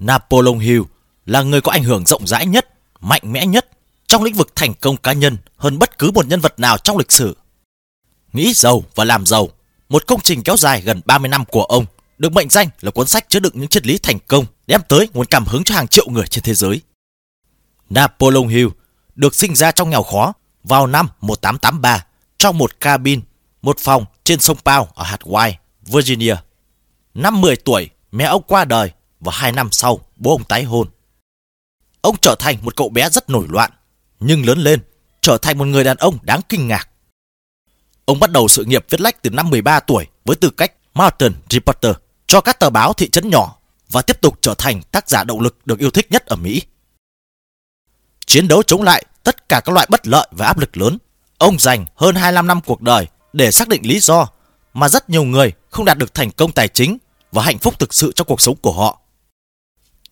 Napoleon Hill là người có ảnh hưởng rộng rãi nhất, mạnh mẽ nhất trong lĩnh vực thành công cá nhân hơn bất cứ một nhân vật nào trong lịch sử. Nghĩ giàu và làm giàu, một công trình kéo dài gần 30 năm của ông, được mệnh danh là cuốn sách chứa đựng những triết lý thành công, đem tới nguồn cảm hứng cho hàng triệu người trên thế giới. Napoleon Hill được sinh ra trong nghèo khó vào năm 1883 trong một cabin, một phòng trên sông Pao ở hạt Virginia. Năm 10 tuổi, mẹ ông qua đời và hai năm sau, bố ông tái hôn. Ông trở thành một cậu bé rất nổi loạn, nhưng lớn lên, trở thành một người đàn ông đáng kinh ngạc. Ông bắt đầu sự nghiệp viết lách từ năm 13 tuổi với tư cách Martin Reporter cho các tờ báo thị trấn nhỏ và tiếp tục trở thành tác giả động lực được yêu thích nhất ở Mỹ. Chiến đấu chống lại tất cả các loại bất lợi và áp lực lớn. Ông dành hơn 25 năm cuộc đời để xác định lý do mà rất nhiều người không đạt được thành công tài chính và hạnh phúc thực sự trong cuộc sống của họ.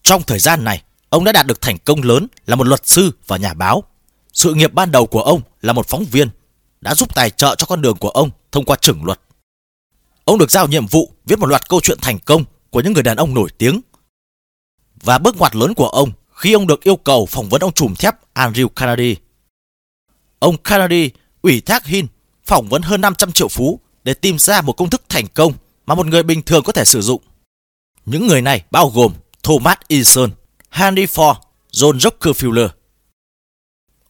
Trong thời gian này, ông đã đạt được thành công lớn là một luật sư và nhà báo. Sự nghiệp ban đầu của ông là một phóng viên đã giúp tài trợ cho con đường của ông thông qua trưởng luật. Ông được giao nhiệm vụ viết một loạt câu chuyện thành công của những người đàn ông nổi tiếng. Và bước ngoặt lớn của ông khi ông được yêu cầu phỏng vấn ông trùm thép Andrew Carnegie. Ông Carnegie ủy thác hin phỏng vấn hơn 500 triệu phú để tìm ra một công thức thành công mà một người bình thường có thể sử dụng. Những người này bao gồm Thomas Edison, Henry Ford, John Rockefeller.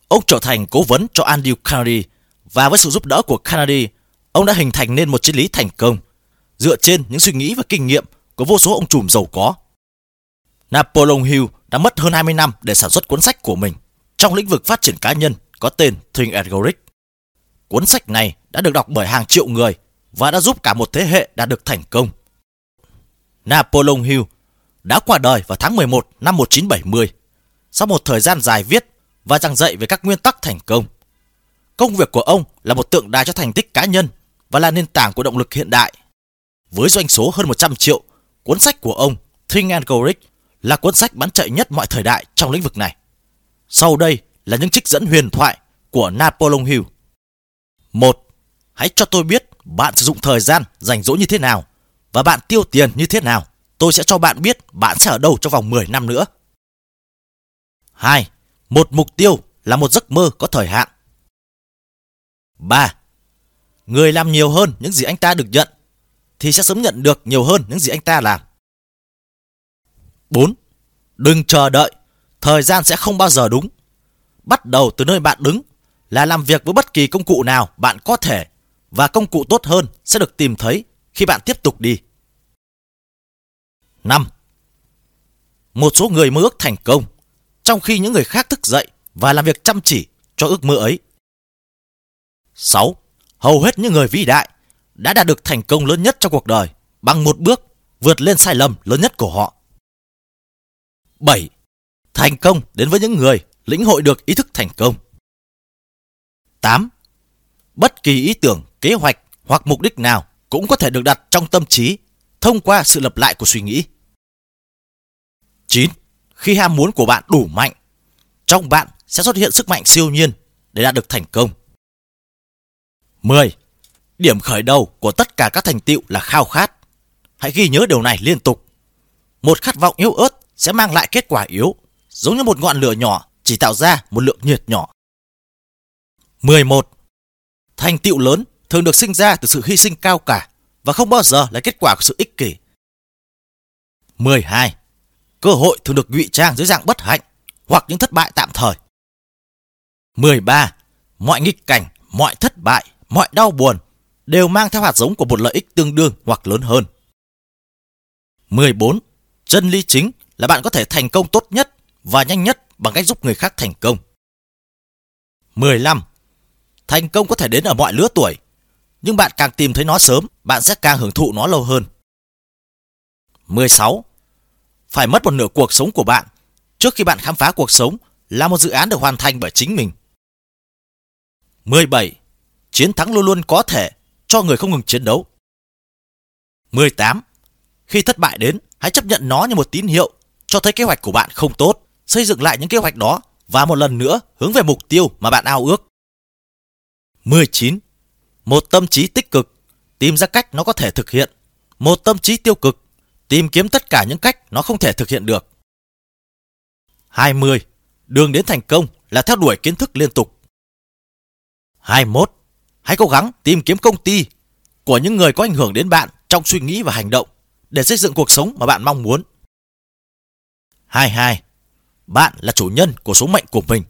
Ông trở thành cố vấn cho Andrew Carnegie và với sự giúp đỡ của Carnegie, ông đã hình thành nên một triết lý thành công dựa trên những suy nghĩ và kinh nghiệm của vô số ông trùm giàu có. Napoleon Hill đã mất hơn 20 năm để sản xuất cuốn sách của mình trong lĩnh vực phát triển cá nhân có tên Think and Grow Rich. Cuốn sách này đã được đọc bởi hàng triệu người và đã giúp cả một thế hệ đạt được thành công. Napoleon Hill đã qua đời vào tháng 11 năm 1970 sau một thời gian dài viết và giảng dạy về các nguyên tắc thành công. Công việc của ông là một tượng đài cho thành tích cá nhân và là nền tảng của động lực hiện đại. Với doanh số hơn 100 triệu, cuốn sách của ông Think and Grow Rich là cuốn sách bán chạy nhất mọi thời đại trong lĩnh vực này. Sau đây là những trích dẫn huyền thoại của Napoleon Hill. Một, Hãy cho tôi biết bạn sử dụng thời gian rảnh rỗi như thế nào và bạn tiêu tiền như thế nào. Tôi sẽ cho bạn biết bạn sẽ ở đâu trong vòng 10 năm nữa. 2. Một mục tiêu là một giấc mơ có thời hạn. 3. Người làm nhiều hơn những gì anh ta được nhận thì sẽ sớm nhận được nhiều hơn những gì anh ta làm. 4. Đừng chờ đợi, thời gian sẽ không bao giờ đúng. Bắt đầu từ nơi bạn đứng là làm việc với bất kỳ công cụ nào bạn có thể và công cụ tốt hơn sẽ được tìm thấy khi bạn tiếp tục đi. 5. Một số người mơ ước thành công, trong khi những người khác thức dậy và làm việc chăm chỉ cho ước mơ ấy. 6. Hầu hết những người vĩ đại đã đạt được thành công lớn nhất trong cuộc đời bằng một bước vượt lên sai lầm lớn nhất của họ. 7. Thành công đến với những người lĩnh hội được ý thức thành công. 8. Bất kỳ ý tưởng, kế hoạch hoặc mục đích nào cũng có thể được đặt trong tâm trí thông qua sự lập lại của suy nghĩ. 9. Khi ham muốn của bạn đủ mạnh, trong bạn sẽ xuất hiện sức mạnh siêu nhiên để đạt được thành công. 10. Điểm khởi đầu của tất cả các thành tựu là khao khát. Hãy ghi nhớ điều này liên tục. Một khát vọng yếu ớt sẽ mang lại kết quả yếu, giống như một ngọn lửa nhỏ chỉ tạo ra một lượng nhiệt nhỏ. 11. Thành tựu lớn thường được sinh ra từ sự hy sinh cao cả và không bao giờ là kết quả của sự ích kỷ. 12. Cơ hội thường được ngụy trang dưới dạng bất hạnh hoặc những thất bại tạm thời. 13. Mọi nghịch cảnh, mọi thất bại, mọi đau buồn đều mang theo hạt giống của một lợi ích tương đương hoặc lớn hơn. 14. Chân lý chính là bạn có thể thành công tốt nhất và nhanh nhất bằng cách giúp người khác thành công. 15. Thành công có thể đến ở mọi lứa tuổi, nhưng bạn càng tìm thấy nó sớm, bạn sẽ càng hưởng thụ nó lâu hơn. 16. Phải mất một nửa cuộc sống của bạn trước khi bạn khám phá cuộc sống là một dự án được hoàn thành bởi chính mình. 17. Chiến thắng luôn luôn có thể cho người không ngừng chiến đấu. 18. Khi thất bại đến, hãy chấp nhận nó như một tín hiệu cho thấy kế hoạch của bạn không tốt, xây dựng lại những kế hoạch đó và một lần nữa hướng về mục tiêu mà bạn ao ước. 19. Một tâm trí tích cực, tìm ra cách nó có thể thực hiện. Một tâm trí tiêu cực, tìm kiếm tất cả những cách nó không thể thực hiện được. 20. Đường đến thành công là theo đuổi kiến thức liên tục. 21. Hãy cố gắng tìm kiếm công ty của những người có ảnh hưởng đến bạn trong suy nghĩ và hành động để xây dựng cuộc sống mà bạn mong muốn. 22. Bạn là chủ nhân của số mệnh của mình.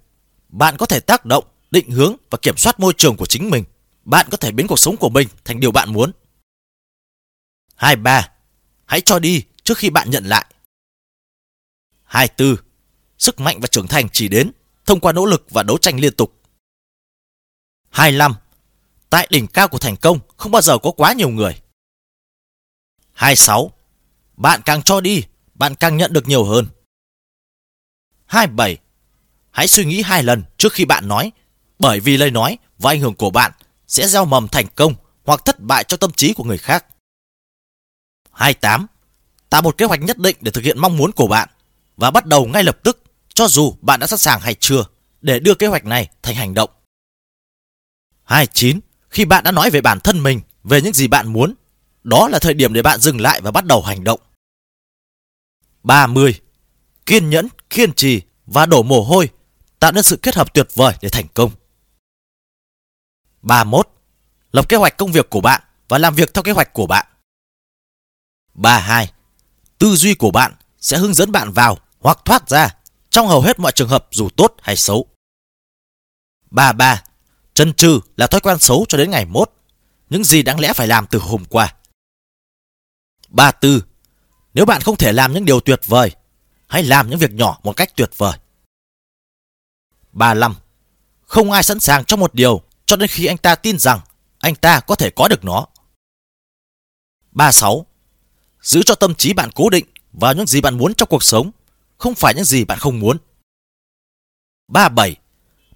Bạn có thể tác động, định hướng và kiểm soát môi trường của chính mình. Bạn có thể biến cuộc sống của mình thành điều bạn muốn. 23. Hãy cho đi trước khi bạn nhận lại. 24. Sức mạnh và trưởng thành chỉ đến thông qua nỗ lực và đấu tranh liên tục. 25. Tại đỉnh cao của thành công không bao giờ có quá nhiều người. 26. Bạn càng cho đi, bạn càng nhận được nhiều hơn. 27. Hãy suy nghĩ hai lần trước khi bạn nói, bởi vì lời nói và ảnh hưởng của bạn sẽ gieo mầm thành công hoặc thất bại cho tâm trí của người khác. 28. Tạo một kế hoạch nhất định để thực hiện mong muốn của bạn và bắt đầu ngay lập tức cho dù bạn đã sẵn sàng hay chưa để đưa kế hoạch này thành hành động. 29. Khi bạn đã nói về bản thân mình, về những gì bạn muốn, đó là thời điểm để bạn dừng lại và bắt đầu hành động. 30. Kiên nhẫn, kiên trì và đổ mồ hôi tạo nên sự kết hợp tuyệt vời để thành công. 31. Lập kế hoạch công việc của bạn và làm việc theo kế hoạch của bạn. 32. Tư duy của bạn sẽ hướng dẫn bạn vào hoặc thoát ra trong hầu hết mọi trường hợp dù tốt hay xấu. 33. Chân trừ là thói quen xấu cho đến ngày mốt. Những gì đáng lẽ phải làm từ hôm qua. 34. Nếu bạn không thể làm những điều tuyệt vời, hãy làm những việc nhỏ một cách tuyệt vời. 35. Không ai sẵn sàng cho một điều cho đến khi anh ta tin rằng anh ta có thể có được nó. 36. Giữ cho tâm trí bạn cố định vào những gì bạn muốn trong cuộc sống, không phải những gì bạn không muốn. 37.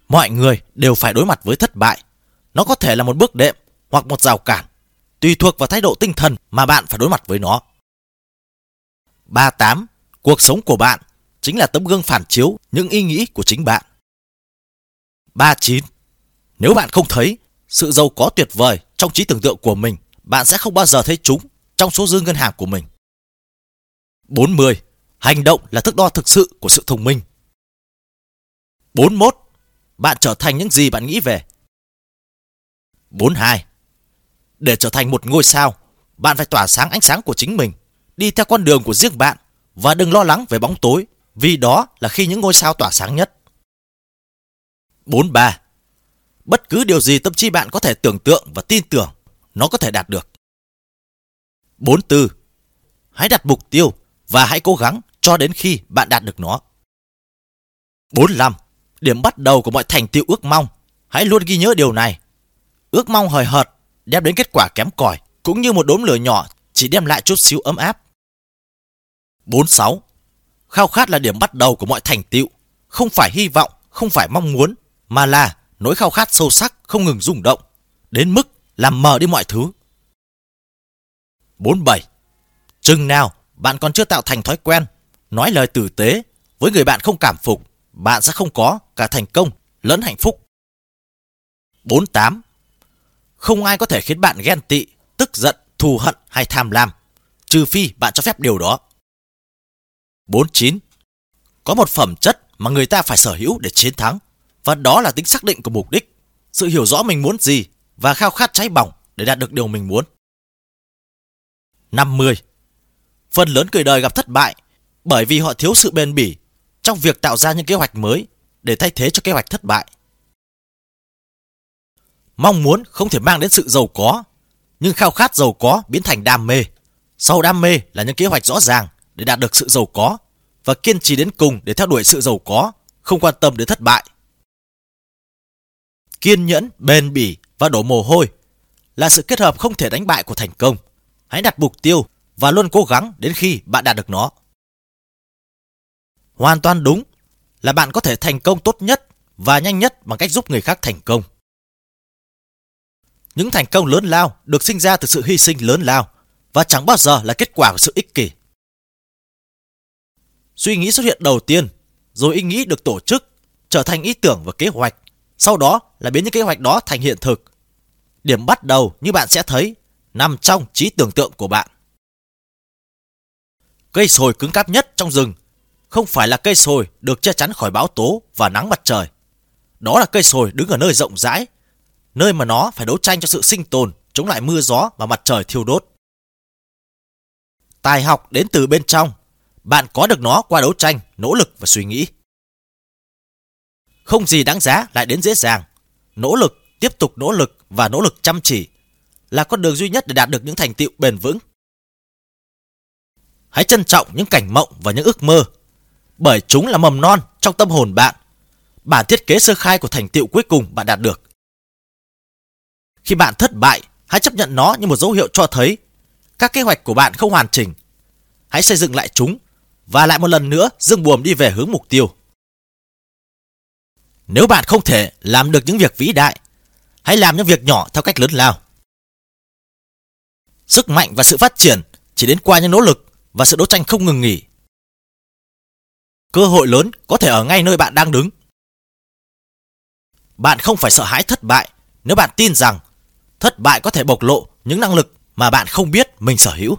Mọi người đều phải đối mặt với thất bại. Nó có thể là một bước đệm hoặc một rào cản, tùy thuộc vào thái độ tinh thần mà bạn phải đối mặt với nó. 38. Cuộc sống của bạn chính là tấm gương phản chiếu những ý nghĩ của chính bạn. 39. Nếu bạn không thấy sự giàu có tuyệt vời trong trí tưởng tượng của mình, bạn sẽ không bao giờ thấy chúng trong số dư ngân hàng của mình. 40. Hành động là thước đo thực sự của sự thông minh. 41. Bạn trở thành những gì bạn nghĩ về. 42. Để trở thành một ngôi sao, bạn phải tỏa sáng ánh sáng của chính mình, đi theo con đường của riêng bạn và đừng lo lắng về bóng tối, vì đó là khi những ngôi sao tỏa sáng nhất. 43. Bất cứ điều gì tâm trí bạn có thể tưởng tượng và tin tưởng, nó có thể đạt được. 44. Hãy đặt mục tiêu và hãy cố gắng cho đến khi bạn đạt được nó. 45. Điểm bắt đầu của mọi thành tựu ước mong. Hãy luôn ghi nhớ điều này. Ước mong hời hợt đem đến kết quả kém cỏi, cũng như một đốm lửa nhỏ chỉ đem lại chút xíu ấm áp. 46. Khao khát là điểm bắt đầu của mọi thành tựu, không phải hy vọng, không phải mong muốn, mà là nỗi khao khát sâu sắc không ngừng rung động, đến mức làm mờ đi mọi thứ. 47. Chừng nào bạn còn chưa tạo thành thói quen, nói lời tử tế với người bạn không cảm phục, bạn sẽ không có cả thành công lẫn hạnh phúc. 48. Không ai có thể khiến bạn ghen tị, tức giận, thù hận hay tham lam, trừ phi bạn cho phép điều đó. 49. Có một phẩm chất mà người ta phải sở hữu để chiến thắng, và đó là tính xác định của mục đích, sự hiểu rõ mình muốn gì và khao khát cháy bỏng để đạt được điều mình muốn. 50. Phần lớn người đời gặp thất bại bởi vì họ thiếu sự bền bỉ trong việc tạo ra những kế hoạch mới để thay thế cho kế hoạch thất bại. Mong muốn không thể mang đến sự giàu có, nhưng khao khát giàu có biến thành đam mê. Sau đam mê là những kế hoạch rõ ràng để đạt được sự giàu có và kiên trì đến cùng để theo đuổi sự giàu có, không quan tâm đến thất bại. Kiên nhẫn, bền bỉ và đổ mồ hôi là sự kết hợp không thể đánh bại của thành công. Hãy đặt mục tiêu và luôn cố gắng đến khi bạn đạt được nó. Hoàn toàn đúng là bạn có thể thành công tốt nhất và nhanh nhất bằng cách giúp người khác thành công. Những thành công lớn lao được sinh ra từ sự hy sinh lớn lao và chẳng bao giờ là kết quả của sự ích kỷ. Suy nghĩ xuất hiện đầu tiên, rồi ý nghĩ được tổ chức, trở thành ý tưởng và kế hoạch, sau đó là biến những kế hoạch đó thành hiện thực. Điểm bắt đầu như bạn sẽ thấy nằm trong trí tưởng tượng của bạn. Cây sồi cứng cáp nhất trong rừng không phải là cây sồi được che chắn khỏi bão tố và nắng mặt trời. Đó là cây sồi đứng ở nơi rộng rãi, nơi mà nó phải đấu tranh cho sự sinh tồn, chống lại mưa gió và mặt trời thiêu đốt. Tài học đến từ bên trong, bạn có được nó qua đấu tranh, nỗ lực và suy nghĩ. Không gì đáng giá lại đến dễ dàng. Nỗ lực, tiếp tục nỗ lực và nỗ lực chăm chỉ là con đường duy nhất để đạt được những thành tựu bền vững. Hãy trân trọng những cảnh mộng và những ước mơ, bởi chúng là mầm non trong tâm hồn bạn, bản thiết kế sơ khai của thành tựu cuối cùng bạn đạt được. Khi bạn thất bại, hãy chấp nhận nó như một dấu hiệu cho thấy các kế hoạch của bạn không hoàn chỉnh. Hãy xây dựng lại chúng và lại một lần nữa dương buồm đi về hướng mục tiêu. Nếu bạn không thể làm được những việc vĩ đại, hãy làm những việc nhỏ theo cách lớn lao. Sức mạnh và sự phát triển chỉ đến qua những nỗ lực và sự đấu tranh không ngừng nghỉ. Cơ hội lớn có thể ở ngay nơi bạn đang đứng. Bạn không phải sợ hãi thất bại nếu bạn tin rằng thất bại có thể bộc lộ những năng lực mà bạn không biết mình sở hữu.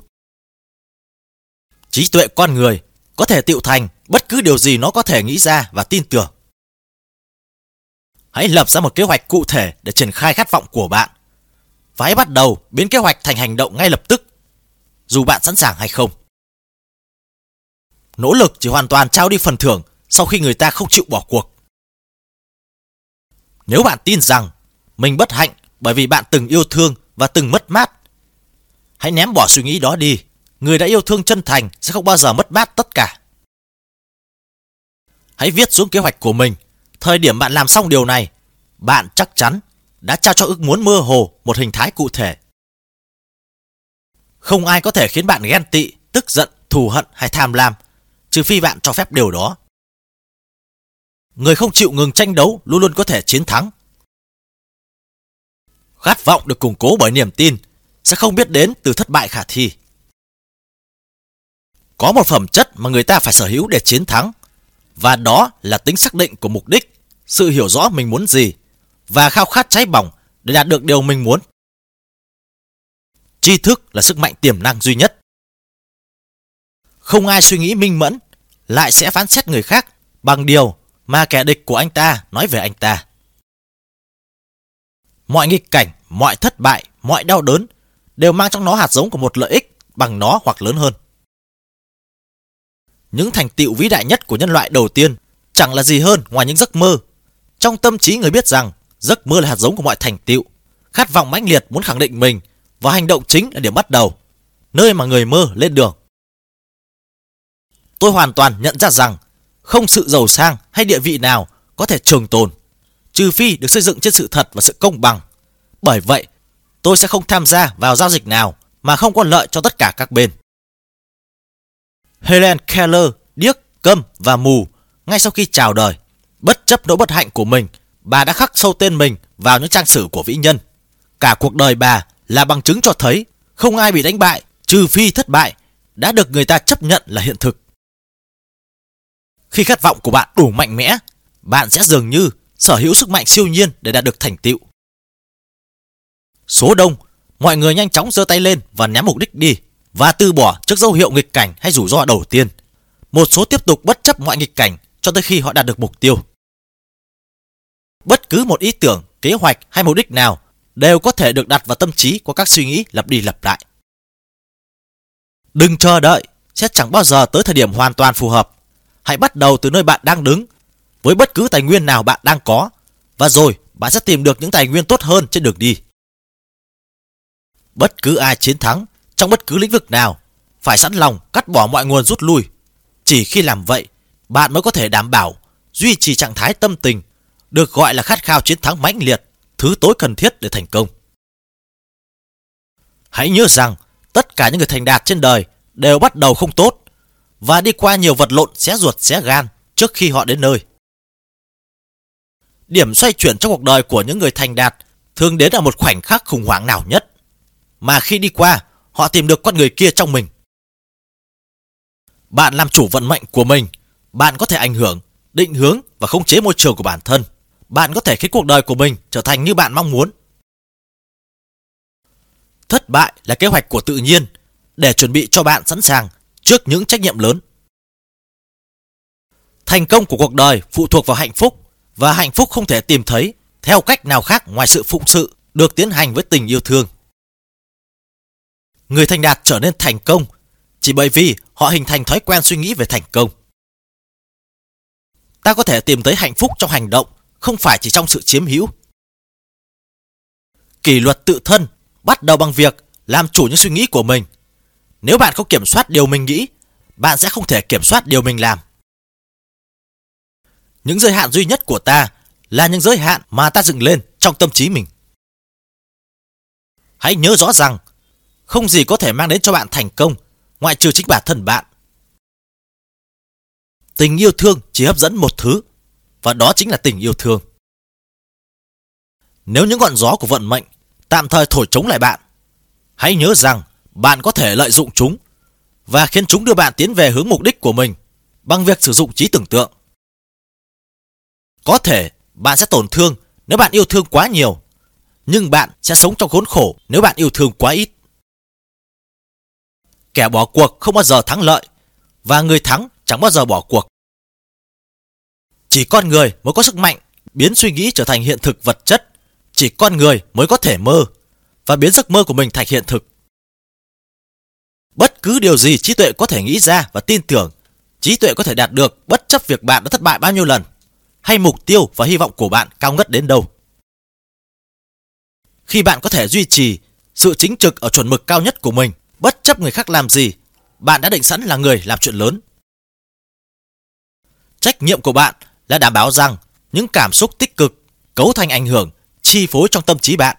Trí tuệ con người có thể tựu thành bất cứ điều gì nó có thể nghĩ ra và tin tưởng. Hãy lập ra một kế hoạch cụ thể để triển khai khát vọng của bạn. Và hãy bắt đầu biến kế hoạch thành hành động ngay lập tức, dù bạn sẵn sàng hay không. Nỗ lực chỉ hoàn toàn trao đi phần thưởng sau khi người ta không chịu bỏ cuộc. Nếu bạn tin rằng mình bất hạnh bởi vì bạn từng yêu thương và từng mất mát, hãy ném bỏ suy nghĩ đó đi. Người đã yêu thương chân thành sẽ không bao giờ mất mát tất cả. Hãy viết xuống kế hoạch của mình Thời điểm bạn làm xong điều này, bạn chắc chắn đã trao cho ước muốn mơ hồ một hình thái cụ thể. Không ai có thể khiến bạn ghen tị, tức giận, thù hận hay tham lam, trừ phi bạn cho phép điều đó. Người không chịu ngừng tranh đấu luôn luôn có thể chiến thắng. Khát vọng được củng cố bởi niềm tin sẽ không biết đến từ thất bại khả thi. Có một phẩm chất mà người ta phải sở hữu để chiến thắng, và đó là tính xác định của mục đích sự hiểu rõ mình muốn gì và khao khát cháy bỏng để đạt được điều mình muốn. Tri thức là sức mạnh tiềm năng duy nhất. Không ai suy nghĩ minh mẫn lại sẽ phán xét người khác bằng điều mà kẻ địch của anh ta nói về anh ta. Mọi nghịch cảnh, mọi thất bại, mọi đau đớn đều mang trong nó hạt giống của một lợi ích bằng nó hoặc lớn hơn. Những thành tựu vĩ đại nhất của nhân loại đầu tiên chẳng là gì hơn ngoài những giấc mơ trong tâm trí người biết rằng giấc mơ là hạt giống của mọi thành tựu, khát vọng mãnh liệt muốn khẳng định mình và hành động chính là điểm bắt đầu, nơi mà người mơ lên đường. Tôi hoàn toàn nhận ra rằng không sự giàu sang hay địa vị nào có thể trường tồn, trừ phi được xây dựng trên sự thật và sự công bằng. Bởi vậy, tôi sẽ không tham gia vào giao dịch nào mà không có lợi cho tất cả các bên. Helen Keller điếc, câm và mù ngay sau khi chào đời Bất chấp nỗi bất hạnh của mình, bà đã khắc sâu tên mình vào những trang sử của vĩ nhân. Cả cuộc đời bà là bằng chứng cho thấy không ai bị đánh bại trừ phi thất bại đã được người ta chấp nhận là hiện thực. Khi khát vọng của bạn đủ mạnh mẽ, bạn sẽ dường như sở hữu sức mạnh siêu nhiên để đạt được thành tựu. Số đông, mọi người nhanh chóng giơ tay lên và ném mục đích đi và từ bỏ trước dấu hiệu nghịch cảnh hay rủi ro đầu tiên. Một số tiếp tục bất chấp mọi nghịch cảnh cho tới khi họ đạt được mục tiêu. Bất cứ một ý tưởng, kế hoạch hay mục đích nào đều có thể được đặt vào tâm trí qua các suy nghĩ lặp đi lặp lại. Đừng chờ đợi, sẽ chẳng bao giờ tới thời điểm hoàn toàn phù hợp. Hãy bắt đầu từ nơi bạn đang đứng, với bất cứ tài nguyên nào bạn đang có, và rồi bạn sẽ tìm được những tài nguyên tốt hơn trên đường đi. Bất cứ ai chiến thắng trong bất cứ lĩnh vực nào phải sẵn lòng cắt bỏ mọi nguồn rút lui. Chỉ khi làm vậy, bạn mới có thể đảm bảo duy trì trạng thái tâm tình được gọi là khát khao chiến thắng mãnh liệt, thứ tối cần thiết để thành công. Hãy nhớ rằng, tất cả những người thành đạt trên đời đều bắt đầu không tốt và đi qua nhiều vật lộn xé ruột xé gan trước khi họ đến nơi. Điểm xoay chuyển trong cuộc đời của những người thành đạt thường đến ở một khoảnh khắc khủng hoảng nào nhất, mà khi đi qua, họ tìm được con người kia trong mình. Bạn làm chủ vận mệnh của mình, bạn có thể ảnh hưởng, định hướng và khống chế môi trường của bản thân bạn có thể khiến cuộc đời của mình trở thành như bạn mong muốn. Thất bại là kế hoạch của tự nhiên để chuẩn bị cho bạn sẵn sàng trước những trách nhiệm lớn. Thành công của cuộc đời phụ thuộc vào hạnh phúc và hạnh phúc không thể tìm thấy theo cách nào khác ngoài sự phụng sự được tiến hành với tình yêu thương. Người thành đạt trở nên thành công chỉ bởi vì họ hình thành thói quen suy nghĩ về thành công. Ta có thể tìm thấy hạnh phúc trong hành động, không phải chỉ trong sự chiếm hữu. Kỷ luật tự thân bắt đầu bằng việc làm chủ những suy nghĩ của mình. Nếu bạn không kiểm soát điều mình nghĩ, bạn sẽ không thể kiểm soát điều mình làm. Những giới hạn duy nhất của ta là những giới hạn mà ta dựng lên trong tâm trí mình. Hãy nhớ rõ rằng, không gì có thể mang đến cho bạn thành công ngoại trừ chính bản thân bạn. Tình yêu thương chỉ hấp dẫn một thứ, và đó chính là tình yêu thương. Nếu những ngọn gió của vận mệnh tạm thời thổi chống lại bạn, hãy nhớ rằng bạn có thể lợi dụng chúng và khiến chúng đưa bạn tiến về hướng mục đích của mình bằng việc sử dụng trí tưởng tượng. Có thể bạn sẽ tổn thương nếu bạn yêu thương quá nhiều, nhưng bạn sẽ sống trong khốn khổ nếu bạn yêu thương quá ít. Kẻ bỏ cuộc không bao giờ thắng lợi và người thắng chẳng bao giờ bỏ cuộc. Chỉ con người mới có sức mạnh biến suy nghĩ trở thành hiện thực vật chất. Chỉ con người mới có thể mơ và biến giấc mơ của mình thành hiện thực. Bất cứ điều gì trí tuệ có thể nghĩ ra và tin tưởng, trí tuệ có thể đạt được bất chấp việc bạn đã thất bại bao nhiêu lần, hay mục tiêu và hy vọng của bạn cao ngất đến đâu. Khi bạn có thể duy trì sự chính trực ở chuẩn mực cao nhất của mình, bất chấp người khác làm gì, bạn đã định sẵn là người làm chuyện lớn. Trách nhiệm của bạn là đảm bảo rằng những cảm xúc tích cực cấu thành ảnh hưởng chi phối trong tâm trí bạn.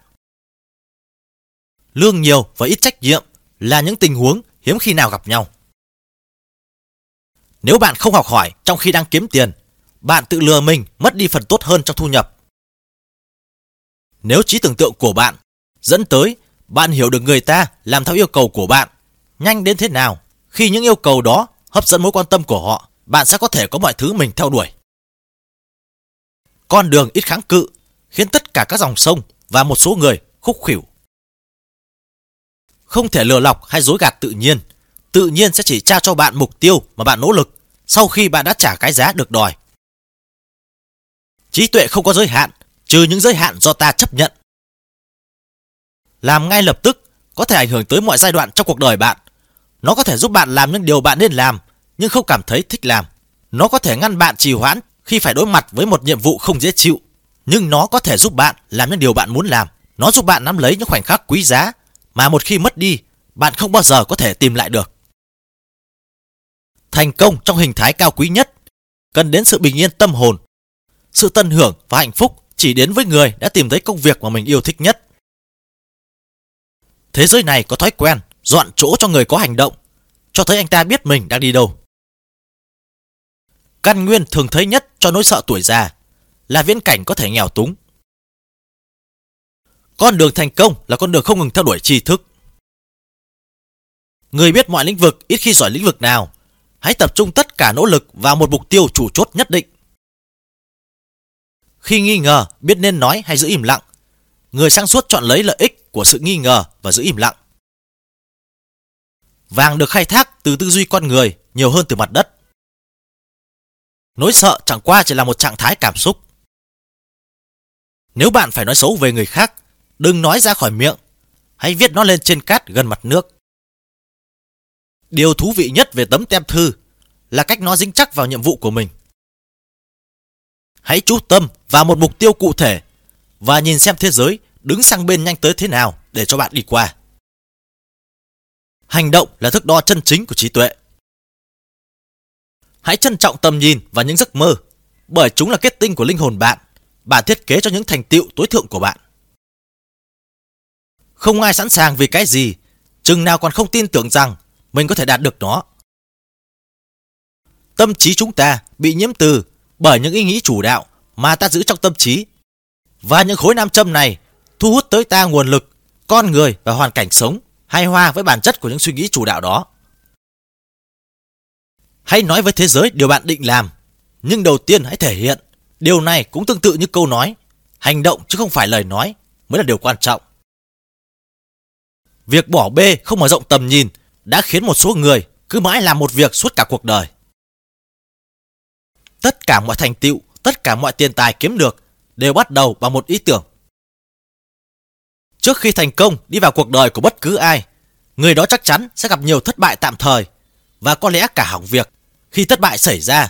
Lương nhiều và ít trách nhiệm là những tình huống hiếm khi nào gặp nhau. Nếu bạn không học hỏi trong khi đang kiếm tiền, bạn tự lừa mình mất đi phần tốt hơn trong thu nhập. Nếu trí tưởng tượng của bạn dẫn tới bạn hiểu được người ta làm theo yêu cầu của bạn nhanh đến thế nào, khi những yêu cầu đó hấp dẫn mối quan tâm của họ, bạn sẽ có thể có mọi thứ mình theo đuổi. Con đường ít kháng cự khiến tất cả các dòng sông và một số người khúc khỉu. Không thể lừa lọc hay dối gạt tự nhiên. Tự nhiên sẽ chỉ trao cho bạn mục tiêu mà bạn nỗ lực sau khi bạn đã trả cái giá được đòi. Trí tuệ không có giới hạn, trừ những giới hạn do ta chấp nhận. Làm ngay lập tức có thể ảnh hưởng tới mọi giai đoạn trong cuộc đời bạn. Nó có thể giúp bạn làm những điều bạn nên làm nhưng không cảm thấy thích làm. Nó có thể ngăn bạn trì hoãn khi phải đối mặt với một nhiệm vụ không dễ chịu. Nhưng nó có thể giúp bạn làm những điều bạn muốn làm. Nó giúp bạn nắm lấy những khoảnh khắc quý giá mà một khi mất đi, bạn không bao giờ có thể tìm lại được. Thành công trong hình thái cao quý nhất cần đến sự bình yên tâm hồn. Sự tận hưởng và hạnh phúc chỉ đến với người đã tìm thấy công việc mà mình yêu thích nhất. Thế giới này có thói quen dọn chỗ cho người có hành động, cho thấy anh ta biết mình đang đi đâu. Căn nguyên thường thấy nhất cho nỗi sợ tuổi già là viễn cảnh có thể nghèo túng. Con đường thành công là con đường không ngừng theo đuổi tri thức. Người biết mọi lĩnh vực ít khi giỏi lĩnh vực nào. Hãy tập trung tất cả nỗ lực vào một mục tiêu chủ chốt nhất định. Khi nghi ngờ, biết nên nói hay giữ im lặng. Người sáng suốt chọn lấy lợi ích của sự nghi ngờ và giữ im lặng. Vàng được khai thác từ tư duy con người nhiều hơn từ mặt đất. Nỗi sợ chẳng qua chỉ là một trạng thái cảm xúc. Nếu bạn phải nói xấu về người khác, đừng nói ra khỏi miệng. Hãy viết nó lên trên cát gần mặt nước. Điều thú vị nhất về tấm tem thư là cách nó dính chắc vào nhiệm vụ của mình. Hãy chú tâm vào một mục tiêu cụ thể và nhìn xem thế giới đứng sang bên nhanh tới thế nào để cho bạn đi qua. Hành động là thước đo chân chính của trí tuệ. Hãy trân trọng tầm nhìn và những giấc mơ, bởi chúng là kết tinh của linh hồn bạn, bản thiết kế cho những thành tựu tối thượng của bạn. Không ai sẵn sàng vì cái gì, chừng nào còn không tin tưởng rằng mình có thể đạt được nó. Tâm trí chúng ta bị nhiễm từ bởi những ý nghĩ chủ đạo mà ta giữ trong tâm trí. Và những khối nam châm này thu hút tới ta nguồn lực, con người và hoàn cảnh sống hay hoa với bản chất của những suy nghĩ chủ đạo đó. Hãy nói với thế giới điều bạn định làm, nhưng đầu tiên hãy thể hiện. Điều này cũng tương tự như câu nói, hành động chứ không phải lời nói mới là điều quan trọng. Việc bỏ bê không mở rộng tầm nhìn đã khiến một số người cứ mãi làm một việc suốt cả cuộc đời. Tất cả mọi thành tựu, tất cả mọi tiền tài kiếm được đều bắt đầu bằng một ý tưởng. Trước khi thành công đi vào cuộc đời của bất cứ ai, người đó chắc chắn sẽ gặp nhiều thất bại tạm thời và có lẽ cả hỏng việc. Khi thất bại xảy ra,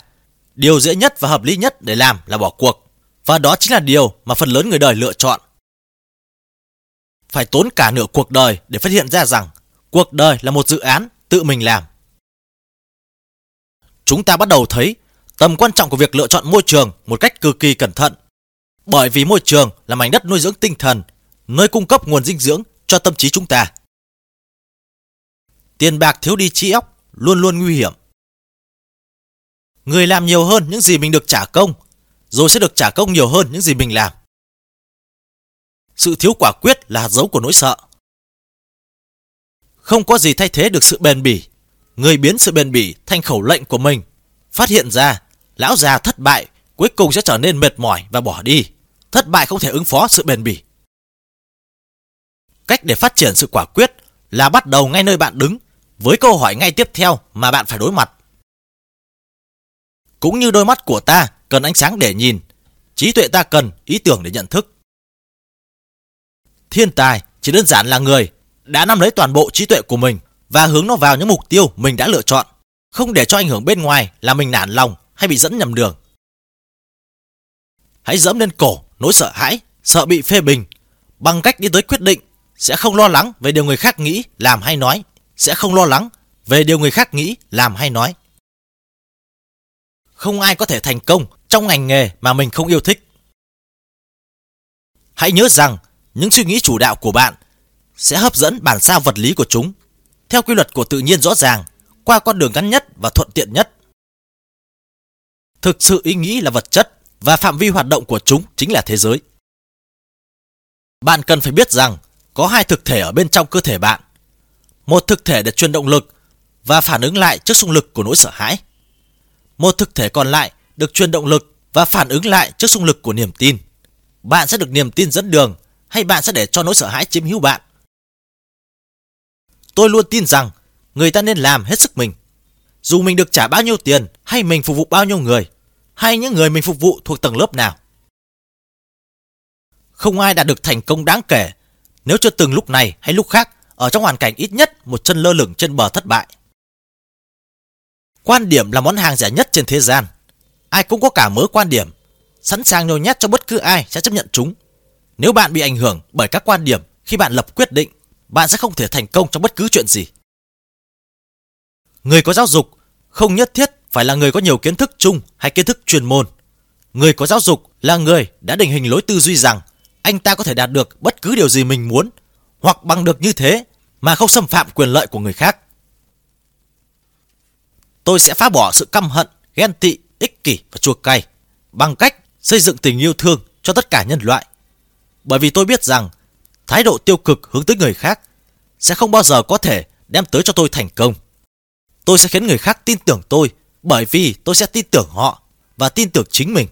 điều dễ nhất và hợp lý nhất để làm là bỏ cuộc. Và đó chính là điều mà phần lớn người đời lựa chọn. Phải tốn cả nửa cuộc đời để phát hiện ra rằng cuộc đời là một dự án tự mình làm. Chúng ta bắt đầu thấy tầm quan trọng của việc lựa chọn môi trường một cách cực kỳ cẩn thận. Bởi vì môi trường là mảnh đất nuôi dưỡng tinh thần, nơi cung cấp nguồn dinh dưỡng cho tâm trí chúng ta. Tiền bạc thiếu đi trí óc luôn luôn nguy hiểm. Người làm nhiều hơn những gì mình được trả công, rồi sẽ được trả công nhiều hơn những gì mình làm. Sự thiếu quả quyết là hạt dấu của nỗi sợ. Không có gì thay thế được sự bền bỉ. Người biến sự bền bỉ thành khẩu lệnh của mình. Phát hiện ra, lão già thất bại cuối cùng sẽ trở nên mệt mỏi và bỏ đi. Thất bại không thể ứng phó sự bền bỉ. Cách để phát triển sự quả quyết là bắt đầu ngay nơi bạn đứng với câu hỏi ngay tiếp theo mà bạn phải đối mặt. Cũng như đôi mắt của ta cần ánh sáng để nhìn, trí tuệ ta cần ý tưởng để nhận thức. Thiên tài chỉ đơn giản là người đã nắm lấy toàn bộ trí tuệ của mình và hướng nó vào những mục tiêu mình đã lựa chọn, không để cho ảnh hưởng bên ngoài làm mình nản lòng hay bị dẫn nhầm đường. Hãy dẫm lên cổ nỗi sợ hãi, sợ bị phê bình bằng cách đi tới quyết định sẽ không lo lắng về điều người khác nghĩ, làm hay nói, sẽ không lo lắng về điều người khác nghĩ, làm hay nói. Không ai có thể thành công trong ngành nghề mà mình không yêu thích. Hãy nhớ rằng, những suy nghĩ chủ đạo của bạn sẽ hấp dẫn bản sao vật lý của chúng theo quy luật của tự nhiên rõ ràng, qua con đường ngắn nhất và thuận tiện nhất. Thực sự ý nghĩ là vật chất và phạm vi hoạt động của chúng chính là thế giới. Bạn cần phải biết rằng có hai thực thể ở bên trong cơ thể bạn. Một thực thể để truyền động lực và phản ứng lại trước xung lực của nỗi sợ hãi. Một thực thể còn lại được truyền động lực và phản ứng lại trước xung lực của niềm tin. Bạn sẽ được niềm tin dẫn đường hay bạn sẽ để cho nỗi sợ hãi chiếm hữu bạn? Tôi luôn tin rằng người ta nên làm hết sức mình. Dù mình được trả bao nhiêu tiền hay mình phục vụ bao nhiêu người, hay những người mình phục vụ thuộc tầng lớp nào. Không ai đạt được thành công đáng kể nếu chưa từng lúc này hay lúc khác ở trong hoàn cảnh ít nhất một chân lơ lửng trên bờ thất bại. Quan điểm là món hàng rẻ nhất trên thế gian. Ai cũng có cả mớ quan điểm, sẵn sàng nhồi nhét cho bất cứ ai sẽ chấp nhận chúng. Nếu bạn bị ảnh hưởng bởi các quan điểm khi bạn lập quyết định, bạn sẽ không thể thành công trong bất cứ chuyện gì. Người có giáo dục không nhất thiết phải là người có nhiều kiến thức chung hay kiến thức chuyên môn. Người có giáo dục là người đã định hình lối tư duy rằng anh ta có thể đạt được bất cứ điều gì mình muốn hoặc bằng được như thế mà không xâm phạm quyền lợi của người khác. Tôi sẽ phá bỏ sự căm hận, ghen tị, ích kỷ và chua cay bằng cách xây dựng tình yêu thương cho tất cả nhân loại. Bởi vì tôi biết rằng thái độ tiêu cực hướng tới người khác sẽ không bao giờ có thể đem tới cho tôi thành công. Tôi sẽ khiến người khác tin tưởng tôi bởi vì tôi sẽ tin tưởng họ và tin tưởng chính mình.